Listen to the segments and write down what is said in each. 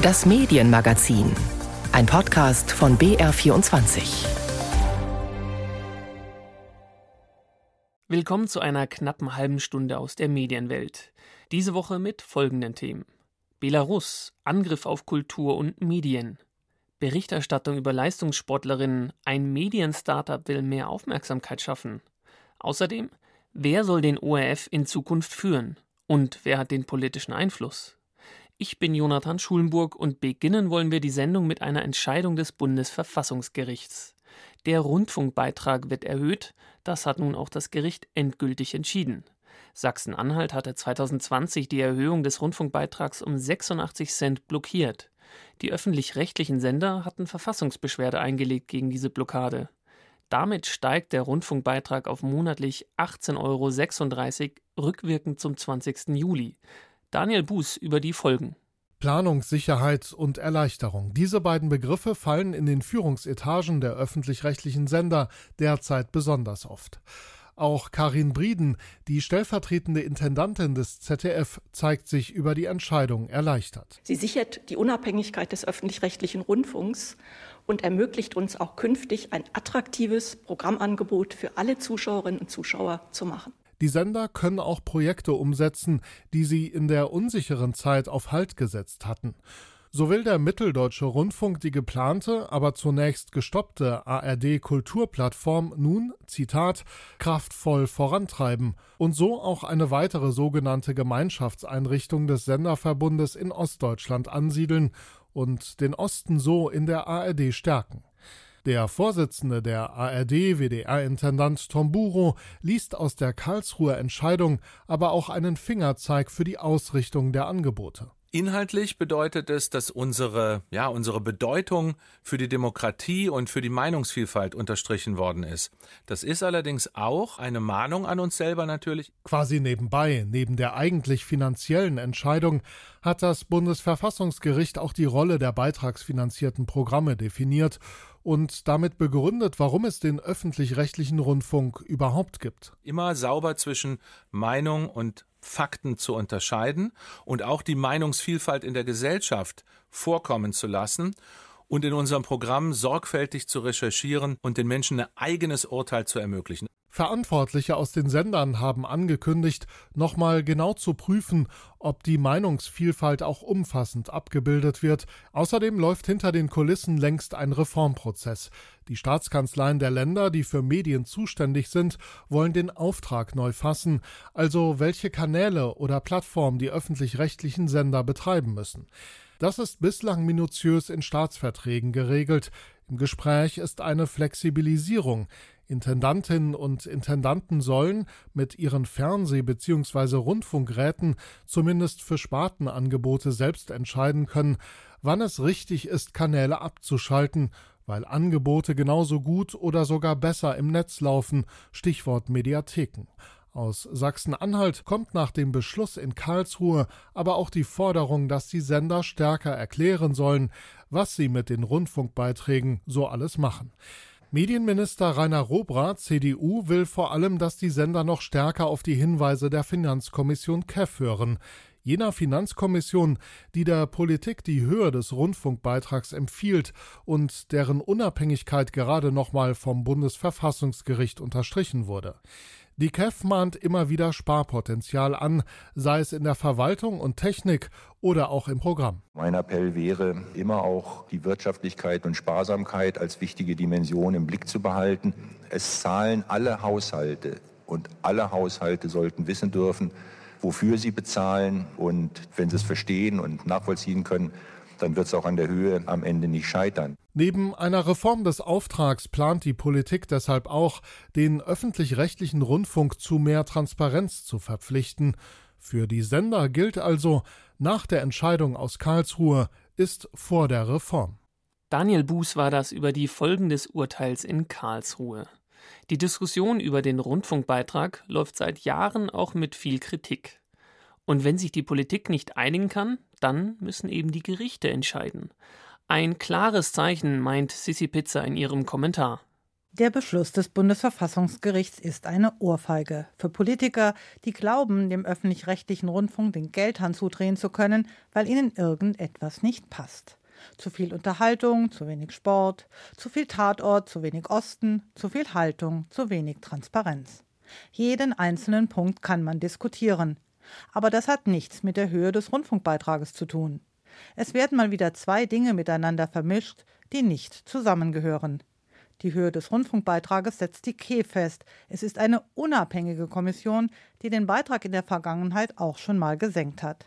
Das Medienmagazin. Ein Podcast von BR24. Willkommen zu einer knappen halben Stunde aus der Medienwelt. Diese Woche mit folgenden Themen. Belarus, Angriff auf Kultur und Medien. Berichterstattung über Leistungssportlerinnen, ein Medien-Startup will mehr Aufmerksamkeit schaffen. Außerdem, wer soll den ORF in Zukunft führen? Und wer hat den politischen Einfluss? Ich bin Jonathan Schulenburg und beginnen wollen wir die Sendung mit einer Entscheidung des Bundesverfassungsgerichts. Der Rundfunkbeitrag wird erhöht, das hat nun auch das Gericht endgültig entschieden. Sachsen-Anhalt hatte 2020 die Erhöhung des Rundfunkbeitrags um 86 Cent blockiert. Die öffentlich-rechtlichen Sender hatten Verfassungsbeschwerde eingelegt gegen diese Blockade. Damit steigt der Rundfunkbeitrag auf monatlich 18,36 Euro rückwirkend zum 20. Juli. Daniel Buß über die Folgen. Planungssicherheit und Erleichterung. Diese beiden Begriffe fallen in den Führungsetagen der öffentlich-rechtlichen Sender derzeit besonders oft. Auch Karin Brieden, die stellvertretende Intendantin des ZDF, zeigt sich über die Entscheidung erleichtert. Sie sichert die Unabhängigkeit des öffentlich-rechtlichen Rundfunks und ermöglicht uns auch künftig ein attraktives Programmangebot für alle Zuschauerinnen und Zuschauer zu machen. Die Sender können auch Projekte umsetzen, die sie in der unsicheren Zeit auf Halt gesetzt hatten. So will der Mitteldeutsche Rundfunk die geplante, aber zunächst gestoppte ARD Kulturplattform nun, Zitat, kraftvoll vorantreiben und so auch eine weitere sogenannte Gemeinschaftseinrichtung des Senderverbundes in Ostdeutschland ansiedeln und den Osten so in der ARD stärken. Der Vorsitzende der ARD-WDR-Intendant Tom Buro liest aus der Karlsruher Entscheidung aber auch einen Fingerzeig für die Ausrichtung der Angebote. Inhaltlich bedeutet es, dass unsere, ja, unsere Bedeutung für die Demokratie und für die Meinungsvielfalt unterstrichen worden ist. Das ist allerdings auch eine Mahnung an uns selber natürlich. Quasi nebenbei, neben der eigentlich finanziellen Entscheidung, hat das Bundesverfassungsgericht auch die Rolle der beitragsfinanzierten Programme definiert und damit begründet, warum es den öffentlich-rechtlichen Rundfunk überhaupt gibt. Immer sauber zwischen Meinung und Fakten zu unterscheiden und auch die Meinungsvielfalt in der Gesellschaft vorkommen zu lassen und in unserem Programm sorgfältig zu recherchieren und den Menschen ein eigenes Urteil zu ermöglichen. Verantwortliche aus den Sendern haben angekündigt, nochmal genau zu prüfen, ob die Meinungsvielfalt auch umfassend abgebildet wird. Außerdem läuft hinter den Kulissen längst ein Reformprozess. Die Staatskanzleien der Länder, die für Medien zuständig sind, wollen den Auftrag neu fassen, also welche Kanäle oder Plattformen die öffentlich-rechtlichen Sender betreiben müssen. Das ist bislang minutiös in Staatsverträgen geregelt. Im Gespräch ist eine Flexibilisierung. Intendantinnen und Intendanten sollen mit ihren Fernseh- bzw. Rundfunkräten zumindest für Spartenangebote selbst entscheiden können, wann es richtig ist, Kanäle abzuschalten, weil Angebote genauso gut oder sogar besser im Netz laufen, Stichwort Mediatheken. Aus Sachsen-Anhalt kommt nach dem Beschluss in Karlsruhe aber auch die Forderung, dass die Sender stärker erklären sollen, was sie mit den Rundfunkbeiträgen so alles machen. Medienminister Rainer Robra, CDU, will vor allem, dass die Sender noch stärker auf die Hinweise der Finanzkommission KEF hören. Jener Finanzkommission, die der Politik die Höhe des Rundfunkbeitrags empfiehlt und deren Unabhängigkeit gerade nochmal vom Bundesverfassungsgericht unterstrichen wurde. Die KEF mahnt immer wieder Sparpotenzial an, sei es in der Verwaltung und Technik oder auch im Programm. Mein Appell wäre, immer auch die Wirtschaftlichkeit und Sparsamkeit als wichtige Dimension im Blick zu behalten. Es zahlen alle Haushalte und alle Haushalte sollten wissen dürfen, wofür sie bezahlen und wenn sie es verstehen und nachvollziehen können, dann wird es auch an der Höhe am Ende nicht scheitern. Neben einer Reform des Auftrags plant die Politik deshalb auch, den öffentlich-rechtlichen Rundfunk zu mehr Transparenz zu verpflichten. Für die Sender gilt also, nach der Entscheidung aus Karlsruhe ist vor der Reform. Daniel Buß war das über die Folgen des Urteils in Karlsruhe. Die Diskussion über den Rundfunkbeitrag läuft seit Jahren auch mit viel Kritik. Und wenn sich die Politik nicht einigen kann, dann müssen eben die Gerichte entscheiden. Ein klares Zeichen, meint Sissy Pizza in ihrem Kommentar. Der Beschluss des Bundesverfassungsgerichts ist eine Ohrfeige für Politiker, die glauben, dem öffentlich-rechtlichen Rundfunk den Geldhahn zudrehen zu können, weil ihnen irgendetwas nicht passt. Zu viel Unterhaltung, zu wenig Sport, zu viel Tatort, zu wenig Osten, zu viel Haltung, zu wenig Transparenz. Jeden einzelnen Punkt kann man diskutieren. Aber das hat nichts mit der Höhe des Rundfunkbeitrages zu tun. Es werden mal wieder zwei Dinge miteinander vermischt, die nicht zusammengehören. Die Höhe des Rundfunkbeitrages setzt die K fest. Es ist eine unabhängige Kommission, die den Beitrag in der Vergangenheit auch schon mal gesenkt hat.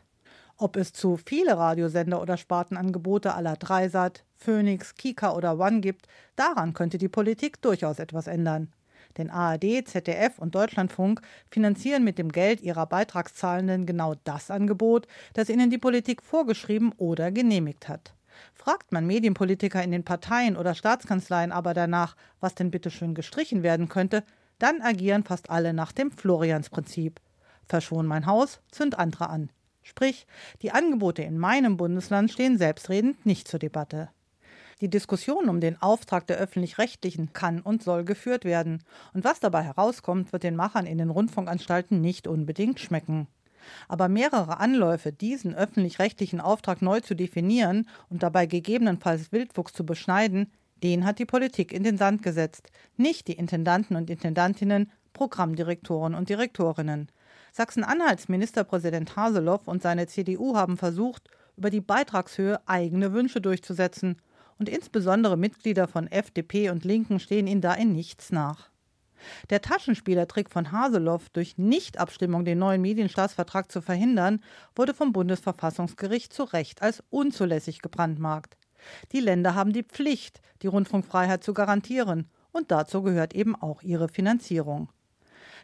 Ob es zu viele Radiosender oder Spartenangebote aller Dreisat, Phoenix, Kika oder One gibt, daran könnte die Politik durchaus etwas ändern. Denn ARD, ZDF und Deutschlandfunk finanzieren mit dem Geld ihrer Beitragszahlenden genau das Angebot, das ihnen die Politik vorgeschrieben oder genehmigt hat. Fragt man Medienpolitiker in den Parteien oder Staatskanzleien aber danach, was denn bitte schön gestrichen werden könnte, dann agieren fast alle nach dem Florians-Prinzip. Verschon mein Haus, zünd andere an. Sprich, die Angebote in meinem Bundesland stehen selbstredend nicht zur Debatte. Die Diskussion um den Auftrag der öffentlich-rechtlichen kann und soll geführt werden, und was dabei herauskommt, wird den Machern in den Rundfunkanstalten nicht unbedingt schmecken. Aber mehrere Anläufe, diesen öffentlich-rechtlichen Auftrag neu zu definieren und dabei gegebenenfalls Wildwuchs zu beschneiden, den hat die Politik in den Sand gesetzt, nicht die Intendanten und Intendantinnen, Programmdirektoren und Direktorinnen. Sachsen-Anhalts Ministerpräsident Haseloff und seine CDU haben versucht, über die Beitragshöhe eigene Wünsche durchzusetzen, und insbesondere Mitglieder von FDP und Linken stehen ihnen da in nichts nach. Der Taschenspielertrick von Haseloff, durch Nichtabstimmung den neuen Medienstaatsvertrag zu verhindern, wurde vom Bundesverfassungsgericht zu Recht als unzulässig gebrandmarkt. Die Länder haben die Pflicht, die Rundfunkfreiheit zu garantieren, und dazu gehört eben auch ihre Finanzierung.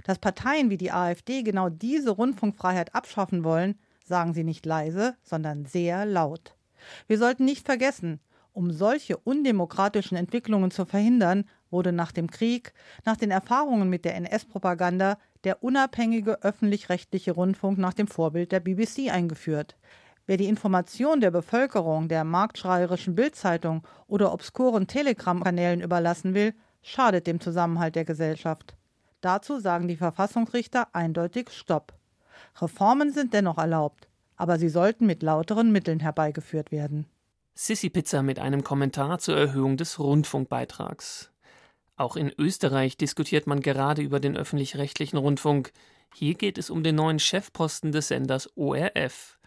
Dass Parteien wie die AfD genau diese Rundfunkfreiheit abschaffen wollen, sagen sie nicht leise, sondern sehr laut. Wir sollten nicht vergessen, um solche undemokratischen Entwicklungen zu verhindern, wurde nach dem Krieg, nach den Erfahrungen mit der NS-Propaganda, der unabhängige öffentlich-rechtliche Rundfunk nach dem Vorbild der BBC eingeführt. Wer die Information der Bevölkerung der marktschreierischen Bildzeitung oder obskuren Telegram-Kanälen überlassen will, schadet dem Zusammenhalt der Gesellschaft. Dazu sagen die Verfassungsrichter eindeutig Stopp. Reformen sind dennoch erlaubt, aber sie sollten mit lauteren Mitteln herbeigeführt werden. Sissy Pizza mit einem Kommentar zur Erhöhung des Rundfunkbeitrags. Auch in Österreich diskutiert man gerade über den öffentlich-rechtlichen Rundfunk. Hier geht es um den neuen Chefposten des Senders ORF.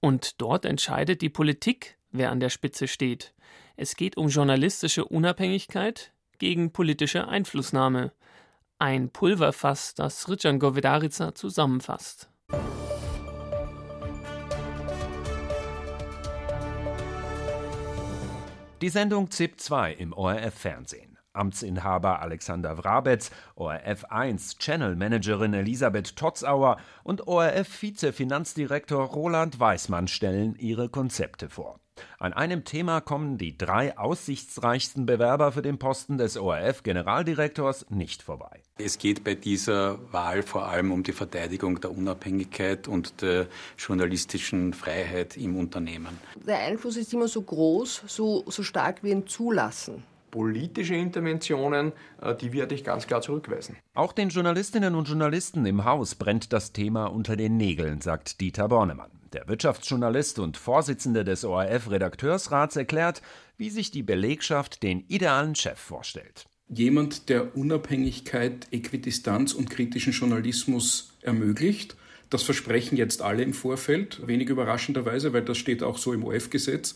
Und dort entscheidet die Politik, wer an der Spitze steht. Es geht um journalistische Unabhängigkeit gegen politische Einflussnahme. Ein Pulverfass, das Rican Govedarica zusammenfasst. Die Sendung ZIP 2 im ORF-Fernsehen. Amtsinhaber Alexander Wrabetz, ORF1 Channel Managerin Elisabeth Totzauer und ORF-Vize-Finanzdirektor Roland Weismann stellen ihre Konzepte vor. An einem Thema kommen die drei aussichtsreichsten Bewerber für den Posten des ORF-Generaldirektors nicht vorbei. Es geht bei dieser Wahl vor allem um die Verteidigung der Unabhängigkeit und der journalistischen Freiheit im Unternehmen. Der Einfluss ist immer so groß, so, so stark wie ein Zulassen politische Interventionen, äh, die werde ich ganz klar zurückweisen. Auch den Journalistinnen und Journalisten im Haus brennt das Thema unter den Nägeln, sagt Dieter Bornemann. Der Wirtschaftsjournalist und Vorsitzende des ORF-Redakteursrats erklärt, wie sich die Belegschaft den idealen Chef vorstellt. Jemand, der Unabhängigkeit, Äquidistanz und kritischen Journalismus ermöglicht. Das versprechen jetzt alle im Vorfeld, wenig überraschenderweise, weil das steht auch so im ORF-Gesetz.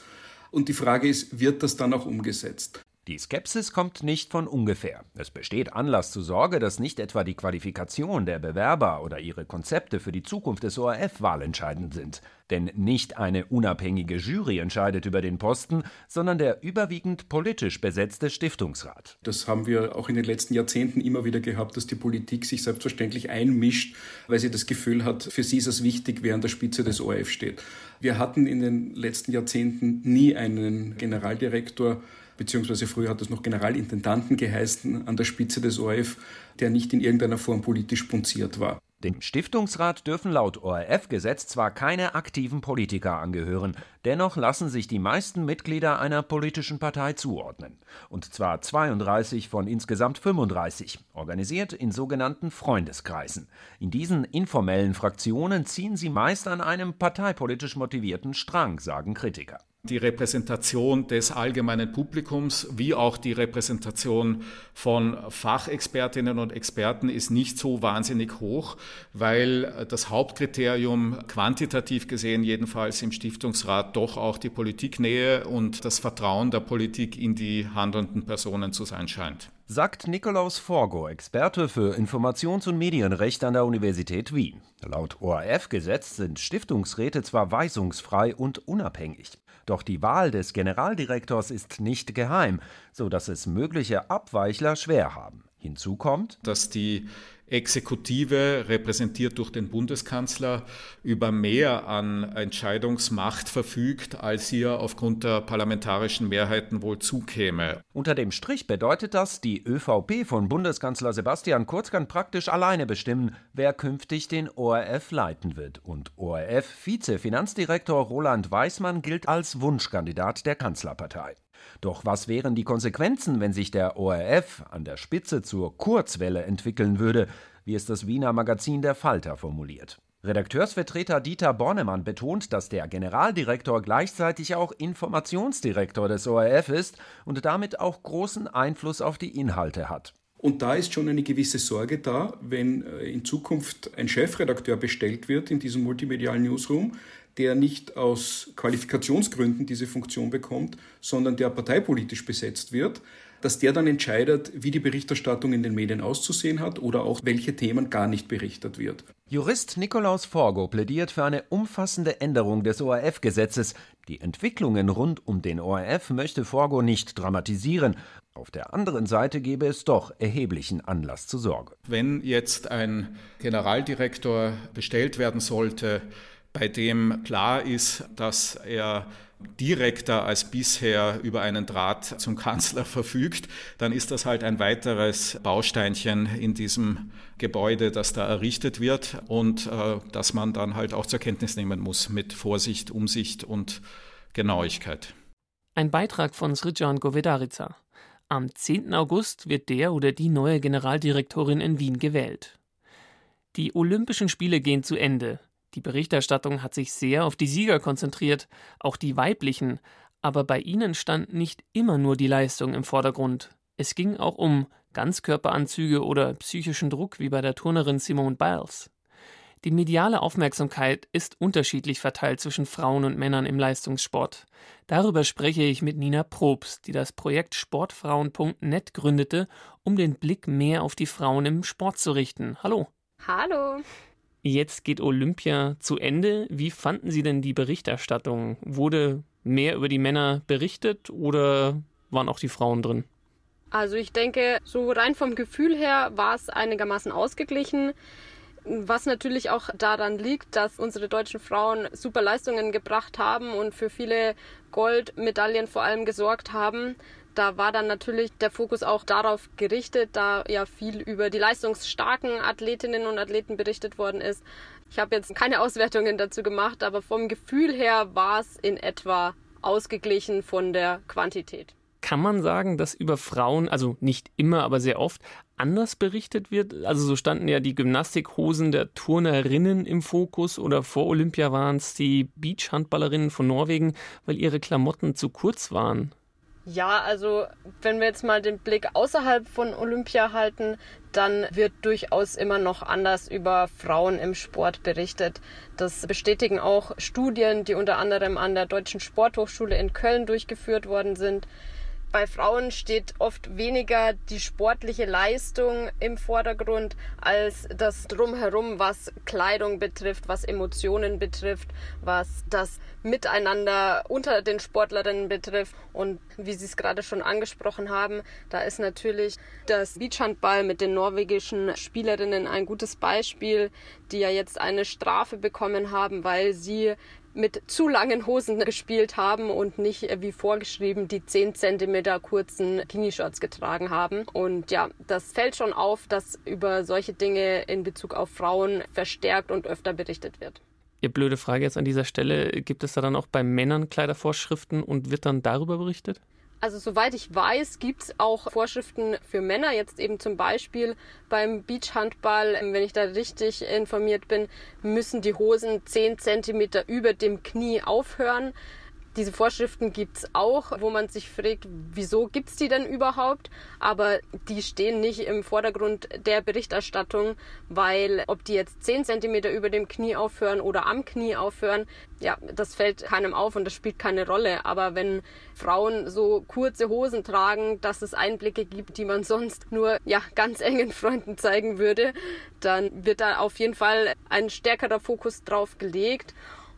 Und die Frage ist, wird das dann auch umgesetzt? Die Skepsis kommt nicht von ungefähr. Es besteht Anlass zur Sorge, dass nicht etwa die Qualifikation der Bewerber oder ihre Konzepte für die Zukunft des ORF wahlentscheidend sind. Denn nicht eine unabhängige Jury entscheidet über den Posten, sondern der überwiegend politisch besetzte Stiftungsrat. Das haben wir auch in den letzten Jahrzehnten immer wieder gehabt, dass die Politik sich selbstverständlich einmischt, weil sie das Gefühl hat, für sie ist es wichtig, wer an der Spitze des ORF steht. Wir hatten in den letzten Jahrzehnten nie einen Generaldirektor, beziehungsweise früher hat es noch Generalintendanten geheißen, an der Spitze des ORF, der nicht in irgendeiner Form politisch punziert war. Dem Stiftungsrat dürfen laut ORF-Gesetz zwar keine aktiven Politiker angehören, dennoch lassen sich die meisten Mitglieder einer politischen Partei zuordnen. Und zwar 32 von insgesamt 35, organisiert in sogenannten Freundeskreisen. In diesen informellen Fraktionen ziehen sie meist an einem parteipolitisch motivierten Strang, sagen Kritiker die Repräsentation des allgemeinen Publikums wie auch die Repräsentation von Fachexpertinnen und Experten ist nicht so wahnsinnig hoch, weil das Hauptkriterium quantitativ gesehen jedenfalls im Stiftungsrat doch auch die Politiknähe und das Vertrauen der Politik in die handelnden Personen zu sein scheint. Sagt Nikolaus Forgo, Experte für Informations- und Medienrecht an der Universität Wien. Laut ORF-Gesetz sind Stiftungsräte zwar weisungsfrei und unabhängig. Doch die Wahl des Generaldirektors ist nicht geheim, so dass es mögliche Abweichler schwer haben. Hinzu kommt, dass die Exekutive, repräsentiert durch den Bundeskanzler, über mehr an Entscheidungsmacht verfügt, als ihr aufgrund der parlamentarischen Mehrheiten wohl zukäme. Unter dem Strich bedeutet das, die ÖVP von Bundeskanzler Sebastian Kurz kann praktisch alleine bestimmen, wer künftig den ORF leiten wird. Und ORF-Vize-Finanzdirektor Roland Weismann gilt als Wunschkandidat der Kanzlerpartei. Doch was wären die Konsequenzen, wenn sich der ORF an der Spitze zur Kurzwelle entwickeln würde, wie es das Wiener Magazin Der Falter formuliert? Redakteursvertreter Dieter Bornemann betont, dass der Generaldirektor gleichzeitig auch Informationsdirektor des ORF ist und damit auch großen Einfluss auf die Inhalte hat. Und da ist schon eine gewisse Sorge da, wenn äh, in Zukunft ein Chefredakteur bestellt wird in diesem multimedialen Newsroom, der nicht aus Qualifikationsgründen diese Funktion bekommt, sondern der parteipolitisch besetzt wird, dass der dann entscheidet, wie die Berichterstattung in den Medien auszusehen hat oder auch welche Themen gar nicht berichtet wird. Jurist Nikolaus Forgo plädiert für eine umfassende Änderung des ORF-Gesetzes. Die Entwicklungen rund um den ORF möchte Forgo nicht dramatisieren. Auf der anderen Seite gäbe es doch erheblichen Anlass zur Sorge. Wenn jetzt ein Generaldirektor bestellt werden sollte, bei dem klar ist, dass er direkter als bisher über einen Draht zum Kanzler verfügt, dann ist das halt ein weiteres Bausteinchen in diesem Gebäude, das da errichtet wird und äh, das man dann halt auch zur Kenntnis nehmen muss mit Vorsicht, Umsicht und Genauigkeit. Ein Beitrag von Srijan Govedarica. Am 10. August wird der oder die neue Generaldirektorin in Wien gewählt. Die Olympischen Spiele gehen zu Ende. Die Berichterstattung hat sich sehr auf die Sieger konzentriert, auch die weiblichen, aber bei ihnen stand nicht immer nur die Leistung im Vordergrund. Es ging auch um Ganzkörperanzüge oder psychischen Druck wie bei der Turnerin Simone Biles. Die mediale Aufmerksamkeit ist unterschiedlich verteilt zwischen Frauen und Männern im Leistungssport. Darüber spreche ich mit Nina Probst, die das Projekt Sportfrauen.net gründete, um den Blick mehr auf die Frauen im Sport zu richten. Hallo. Hallo. Jetzt geht Olympia zu Ende. Wie fanden Sie denn die Berichterstattung? Wurde mehr über die Männer berichtet oder waren auch die Frauen drin? Also ich denke, so rein vom Gefühl her war es einigermaßen ausgeglichen. Was natürlich auch daran liegt, dass unsere deutschen Frauen super Leistungen gebracht haben und für viele Goldmedaillen vor allem gesorgt haben da war dann natürlich der Fokus auch darauf gerichtet, da ja viel über die leistungsstarken Athletinnen und Athleten berichtet worden ist. Ich habe jetzt keine Auswertungen dazu gemacht, aber vom Gefühl her war es in etwa ausgeglichen von der Quantität. Kann man sagen, dass über Frauen, also nicht immer, aber sehr oft, anders berichtet wird? Also so standen ja die Gymnastikhosen der Turnerinnen im Fokus oder vor Olympia waren es die Beachhandballerinnen von Norwegen, weil ihre Klamotten zu kurz waren. Ja, also wenn wir jetzt mal den Blick außerhalb von Olympia halten, dann wird durchaus immer noch anders über Frauen im Sport berichtet. Das bestätigen auch Studien, die unter anderem an der Deutschen Sporthochschule in Köln durchgeführt worden sind bei Frauen steht oft weniger die sportliche Leistung im Vordergrund als das Drumherum, was Kleidung betrifft, was Emotionen betrifft, was das Miteinander unter den Sportlerinnen betrifft. Und wie Sie es gerade schon angesprochen haben, da ist natürlich das Beachhandball mit den norwegischen Spielerinnen ein gutes Beispiel, die ja jetzt eine Strafe bekommen haben, weil sie mit zu langen Hosen gespielt haben und nicht äh, wie vorgeschrieben die 10 cm kurzen Knieshorts getragen haben. Und ja, das fällt schon auf, dass über solche Dinge in Bezug auf Frauen verstärkt und öfter berichtet wird. Ihr blöde Frage jetzt an dieser Stelle, gibt es da dann auch bei Männern Kleidervorschriften und wird dann darüber berichtet? Also soweit ich weiß, gibt es auch Vorschriften für Männer. Jetzt eben zum Beispiel beim Beachhandball, ähm, wenn ich da richtig informiert bin, müssen die Hosen 10 cm über dem Knie aufhören. Diese Vorschriften gibt es auch, wo man sich fragt, wieso gibt es die denn überhaupt? Aber die stehen nicht im Vordergrund der Berichterstattung, weil ob die jetzt 10 cm über dem Knie aufhören oder am Knie aufhören, ja, das fällt keinem auf und das spielt keine Rolle. Aber wenn Frauen so kurze Hosen tragen, dass es Einblicke gibt, die man sonst nur ja, ganz engen Freunden zeigen würde, dann wird da auf jeden Fall ein stärkerer Fokus drauf gelegt.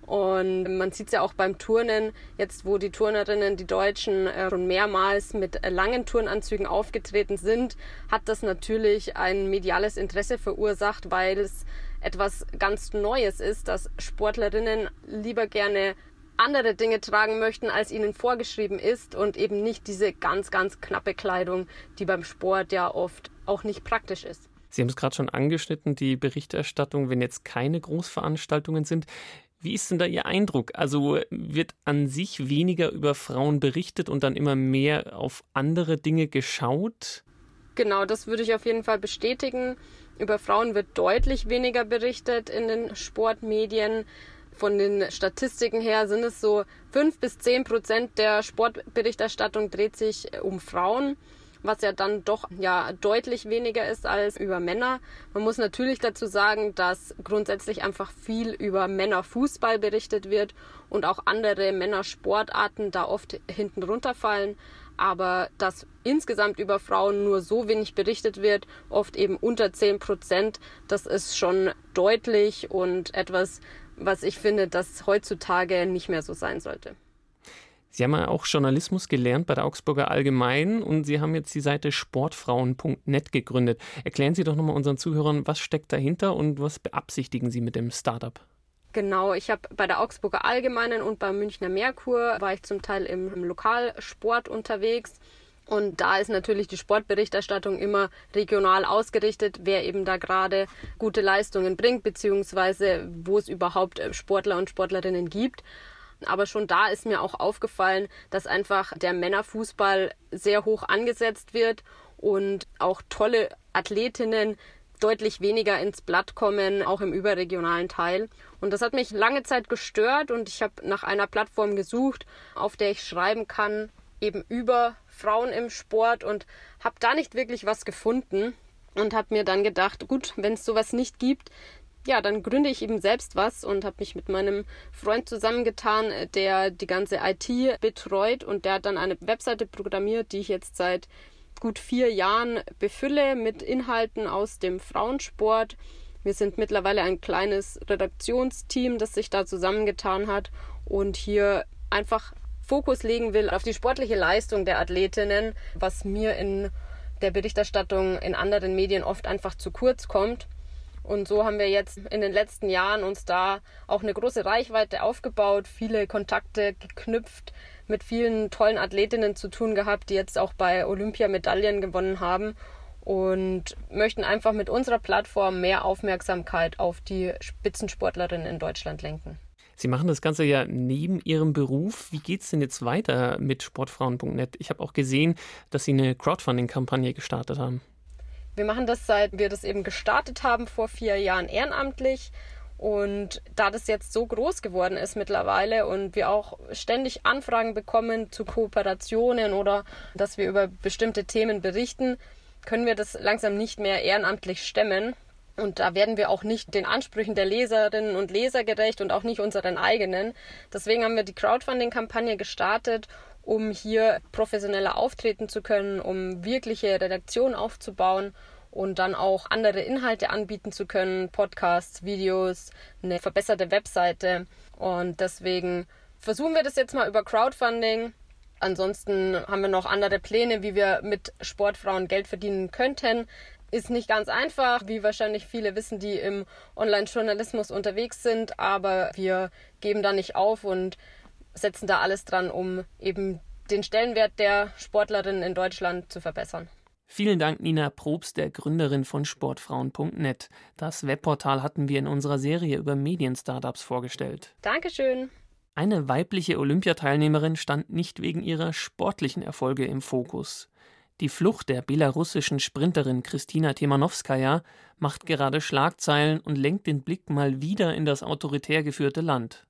Und man sieht es ja auch beim Turnen, jetzt wo die Turnerinnen, die Deutschen, äh, schon mehrmals mit äh, langen Turnanzügen aufgetreten sind, hat das natürlich ein mediales Interesse verursacht, weil es etwas ganz Neues ist, dass Sportlerinnen lieber gerne andere Dinge tragen möchten, als ihnen vorgeschrieben ist und eben nicht diese ganz, ganz knappe Kleidung, die beim Sport ja oft auch nicht praktisch ist. Sie haben es gerade schon angeschnitten, die Berichterstattung, wenn jetzt keine Großveranstaltungen sind. Wie ist denn da Ihr Eindruck? Also wird an sich weniger über Frauen berichtet und dann immer mehr auf andere Dinge geschaut? Genau, das würde ich auf jeden Fall bestätigen. Über Frauen wird deutlich weniger berichtet in den Sportmedien. Von den Statistiken her sind es so fünf bis zehn Prozent der Sportberichterstattung dreht sich um Frauen was ja dann doch ja deutlich weniger ist als über Männer. Man muss natürlich dazu sagen, dass grundsätzlich einfach viel über Männerfußball berichtet wird und auch andere Männersportarten da oft hinten runterfallen. Aber dass insgesamt über Frauen nur so wenig berichtet wird, oft eben unter 10 Prozent, das ist schon deutlich und etwas, was ich finde, das heutzutage nicht mehr so sein sollte. Sie haben ja auch Journalismus gelernt bei der Augsburger Allgemeinen und Sie haben jetzt die Seite sportfrauen.net gegründet. Erklären Sie doch nochmal unseren Zuhörern, was steckt dahinter und was beabsichtigen Sie mit dem Startup? Genau, ich habe bei der Augsburger Allgemeinen und beim Münchner Merkur war ich zum Teil im, im Lokalsport unterwegs. Und da ist natürlich die Sportberichterstattung immer regional ausgerichtet, wer eben da gerade gute Leistungen bringt, beziehungsweise wo es überhaupt Sportler und Sportlerinnen gibt. Aber schon da ist mir auch aufgefallen, dass einfach der Männerfußball sehr hoch angesetzt wird und auch tolle Athletinnen deutlich weniger ins Blatt kommen, auch im überregionalen Teil. Und das hat mich lange Zeit gestört und ich habe nach einer Plattform gesucht, auf der ich schreiben kann, eben über Frauen im Sport und habe da nicht wirklich was gefunden und habe mir dann gedacht, gut, wenn es sowas nicht gibt, ja, dann gründe ich eben selbst was und habe mich mit meinem Freund zusammengetan, der die ganze IT betreut und der hat dann eine Webseite programmiert, die ich jetzt seit gut vier Jahren befülle mit Inhalten aus dem Frauensport. Wir sind mittlerweile ein kleines Redaktionsteam, das sich da zusammengetan hat und hier einfach Fokus legen will auf die sportliche Leistung der Athletinnen, was mir in der Berichterstattung in anderen Medien oft einfach zu kurz kommt. Und so haben wir jetzt in den letzten Jahren uns da auch eine große Reichweite aufgebaut, viele Kontakte geknüpft, mit vielen tollen Athletinnen zu tun gehabt, die jetzt auch bei Olympia Medaillen gewonnen haben und möchten einfach mit unserer Plattform mehr Aufmerksamkeit auf die Spitzensportlerinnen in Deutschland lenken. Sie machen das Ganze ja neben Ihrem Beruf. Wie geht es denn jetzt weiter mit sportfrauen.net? Ich habe auch gesehen, dass Sie eine Crowdfunding-Kampagne gestartet haben. Wir machen das seit wir das eben gestartet haben vor vier Jahren ehrenamtlich. Und da das jetzt so groß geworden ist mittlerweile und wir auch ständig Anfragen bekommen zu Kooperationen oder dass wir über bestimmte Themen berichten, können wir das langsam nicht mehr ehrenamtlich stemmen. Und da werden wir auch nicht den Ansprüchen der Leserinnen und Leser gerecht und auch nicht unseren eigenen. Deswegen haben wir die Crowdfunding-Kampagne gestartet um hier professioneller auftreten zu können, um wirkliche Redaktion aufzubauen und dann auch andere Inhalte anbieten zu können, Podcasts, Videos, eine verbesserte Webseite. Und deswegen versuchen wir das jetzt mal über Crowdfunding. Ansonsten haben wir noch andere Pläne, wie wir mit Sportfrauen Geld verdienen könnten. ist nicht ganz einfach, wie wahrscheinlich viele wissen, die im Online-Journalismus unterwegs sind, aber wir geben da nicht auf und setzen da alles dran, um eben den Stellenwert der Sportlerinnen in Deutschland zu verbessern. Vielen Dank, Nina Probst, der Gründerin von Sportfrauen.net. Das Webportal hatten wir in unserer Serie über Medienstartups vorgestellt. Dankeschön. Eine weibliche Olympiateilnehmerin stand nicht wegen ihrer sportlichen Erfolge im Fokus. Die Flucht der belarussischen Sprinterin Kristina Timanowskaja macht gerade Schlagzeilen und lenkt den Blick mal wieder in das autoritär geführte Land.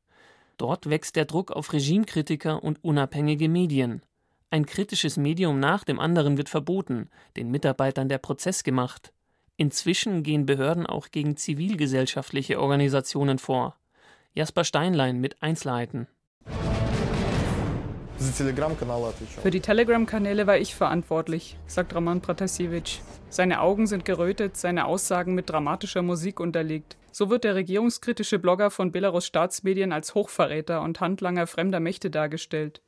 Dort wächst der Druck auf Regimekritiker und unabhängige Medien. Ein kritisches Medium nach dem anderen wird verboten, den Mitarbeitern der Prozess gemacht. Inzwischen gehen Behörden auch gegen zivilgesellschaftliche Organisationen vor. Jasper Steinlein mit Einzelheiten. Für die Telegram-Kanäle war ich verantwortlich, sagt Roman Pratasevich. Seine Augen sind gerötet, seine Aussagen mit dramatischer Musik unterlegt. So wird der regierungskritische Blogger von Belarus Staatsmedien als Hochverräter und Handlanger fremder Mächte dargestellt.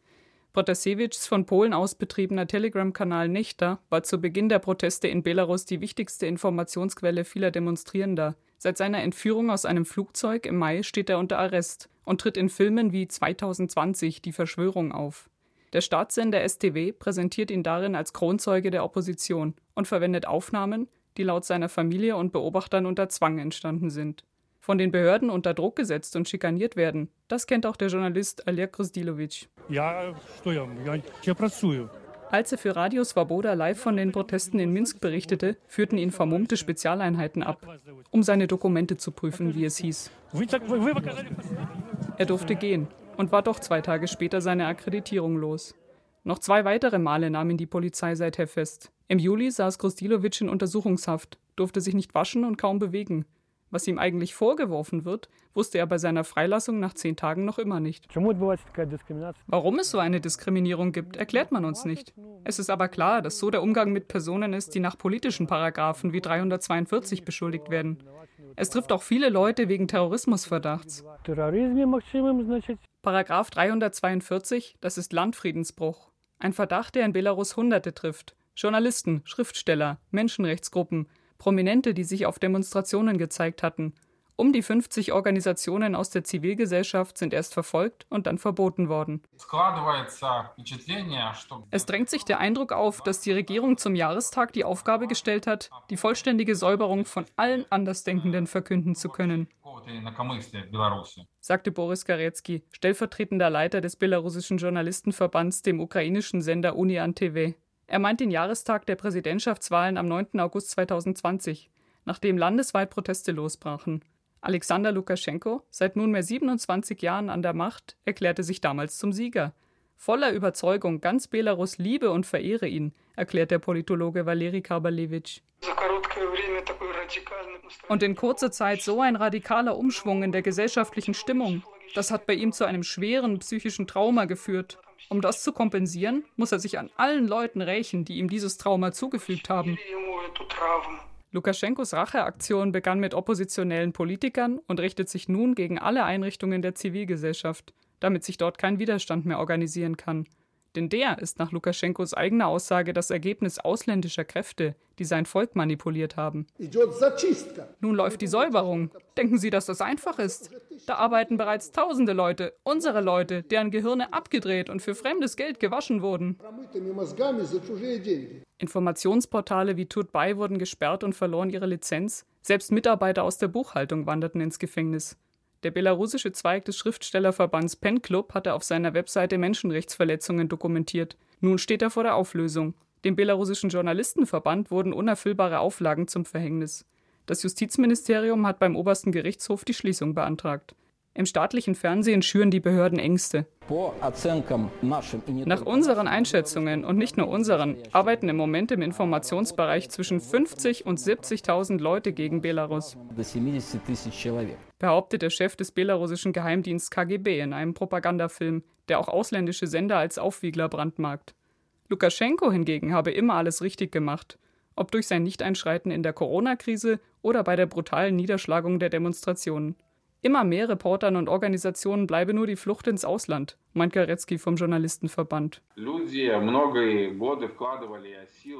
Protasevichs von Polen aus betriebener Telegram-Kanal Nechta war zu Beginn der Proteste in Belarus die wichtigste Informationsquelle vieler Demonstrierender. Seit seiner Entführung aus einem Flugzeug im Mai steht er unter Arrest und tritt in Filmen wie 2020 die Verschwörung auf. Der Staatssender STW präsentiert ihn darin als Kronzeuge der Opposition und verwendet Aufnahmen, die laut seiner Familie und Beobachtern unter Zwang entstanden sind von den Behörden unter Druck gesetzt und schikaniert werden. Das kennt auch der Journalist Oleg Krusdilovic. Als er für Radio Svoboda live von den Protesten in Minsk berichtete, führten ihn vermummte Spezialeinheiten ab, um seine Dokumente zu prüfen, wie es hieß. Er durfte gehen und war doch zwei Tage später seine Akkreditierung los. Noch zwei weitere Male nahm ihn die Polizei seither fest. Im Juli saß Krusdilovic in Untersuchungshaft, durfte sich nicht waschen und kaum bewegen. Was ihm eigentlich vorgeworfen wird, wusste er bei seiner Freilassung nach zehn Tagen noch immer nicht. Warum es so eine Diskriminierung gibt, erklärt man uns nicht. Es ist aber klar, dass so der Umgang mit Personen ist, die nach politischen Paragraphen wie 342 beschuldigt werden. Es trifft auch viele Leute wegen Terrorismusverdachts. Paragraph 342, das ist Landfriedensbruch. Ein Verdacht, der in Belarus Hunderte trifft. Journalisten, Schriftsteller, Menschenrechtsgruppen, Prominente, die sich auf Demonstrationen gezeigt hatten. Um die 50 Organisationen aus der Zivilgesellschaft sind erst verfolgt und dann verboten worden. Es drängt sich der Eindruck auf, dass die Regierung zum Jahrestag die Aufgabe gestellt hat, die vollständige Säuberung von allen Andersdenkenden verkünden zu können, sagte Boris Garecki, stellvertretender Leiter des belarussischen Journalistenverbands dem ukrainischen Sender Unian TV. Er meint den Jahrestag der Präsidentschaftswahlen am 9. August 2020, nachdem landesweit Proteste losbrachen. Alexander Lukaschenko, seit nunmehr 27 Jahren an der Macht, erklärte sich damals zum Sieger. Voller Überzeugung, ganz Belarus liebe und verehre ihn, erklärt der Politologe Valeri Karbalevich. Und in kurzer Zeit so ein radikaler Umschwung in der gesellschaftlichen Stimmung, das hat bei ihm zu einem schweren psychischen Trauma geführt. Um das zu kompensieren, muss er sich an allen Leuten rächen, die ihm dieses Trauma zugefügt haben. Lukaschenkos Racheaktion begann mit oppositionellen Politikern und richtet sich nun gegen alle Einrichtungen der Zivilgesellschaft, damit sich dort kein Widerstand mehr organisieren kann. Denn der ist nach Lukaschenkos eigener Aussage das Ergebnis ausländischer Kräfte, die sein Volk manipuliert haben. Nun läuft die Säuberung. Denken Sie, dass das einfach ist? Da arbeiten bereits tausende Leute, unsere Leute, deren Gehirne abgedreht und für fremdes Geld gewaschen wurden. Informationsportale wie Tutbay wurden gesperrt und verloren ihre Lizenz. Selbst Mitarbeiter aus der Buchhaltung wanderten ins Gefängnis. Der belarussische Zweig des Schriftstellerverbands Pen Club hatte auf seiner Webseite Menschenrechtsverletzungen dokumentiert. Nun steht er vor der Auflösung. Dem belarussischen Journalistenverband wurden unerfüllbare Auflagen zum Verhängnis. Das Justizministerium hat beim obersten Gerichtshof die Schließung beantragt. Im staatlichen Fernsehen schüren die Behörden Ängste. Nach unseren Einschätzungen und nicht nur unseren arbeiten im Moment im Informationsbereich zwischen 50 und 70.000 Leute gegen Belarus, behauptet der Chef des belarussischen Geheimdienstes KGB in einem Propagandafilm, der auch ausländische Sender als Aufwiegler brandmarkt. Lukaschenko hingegen habe immer alles richtig gemacht, ob durch sein Nichteinschreiten in der Corona-Krise oder bei der brutalen Niederschlagung der Demonstrationen. Immer mehr Reportern und Organisationen bleibe nur die Flucht ins Ausland, meint Garetzky vom Journalistenverband.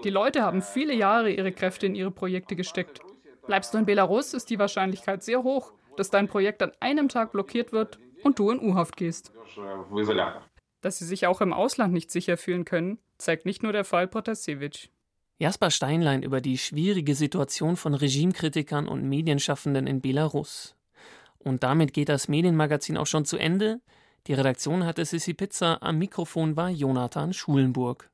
Die Leute haben viele Jahre ihre Kräfte in ihre Projekte gesteckt. Bleibst du in Belarus, ist die Wahrscheinlichkeit sehr hoch, dass dein Projekt an einem Tag blockiert wird und du in U-Haft gehst. Dass sie sich auch im Ausland nicht sicher fühlen können, zeigt nicht nur der Fall Protasevich. Jasper Steinlein über die schwierige Situation von Regimekritikern und Medienschaffenden in Belarus. Und damit geht das Medienmagazin auch schon zu Ende. Die Redaktion hatte Sissi Pizza, am Mikrofon war Jonathan Schulenburg.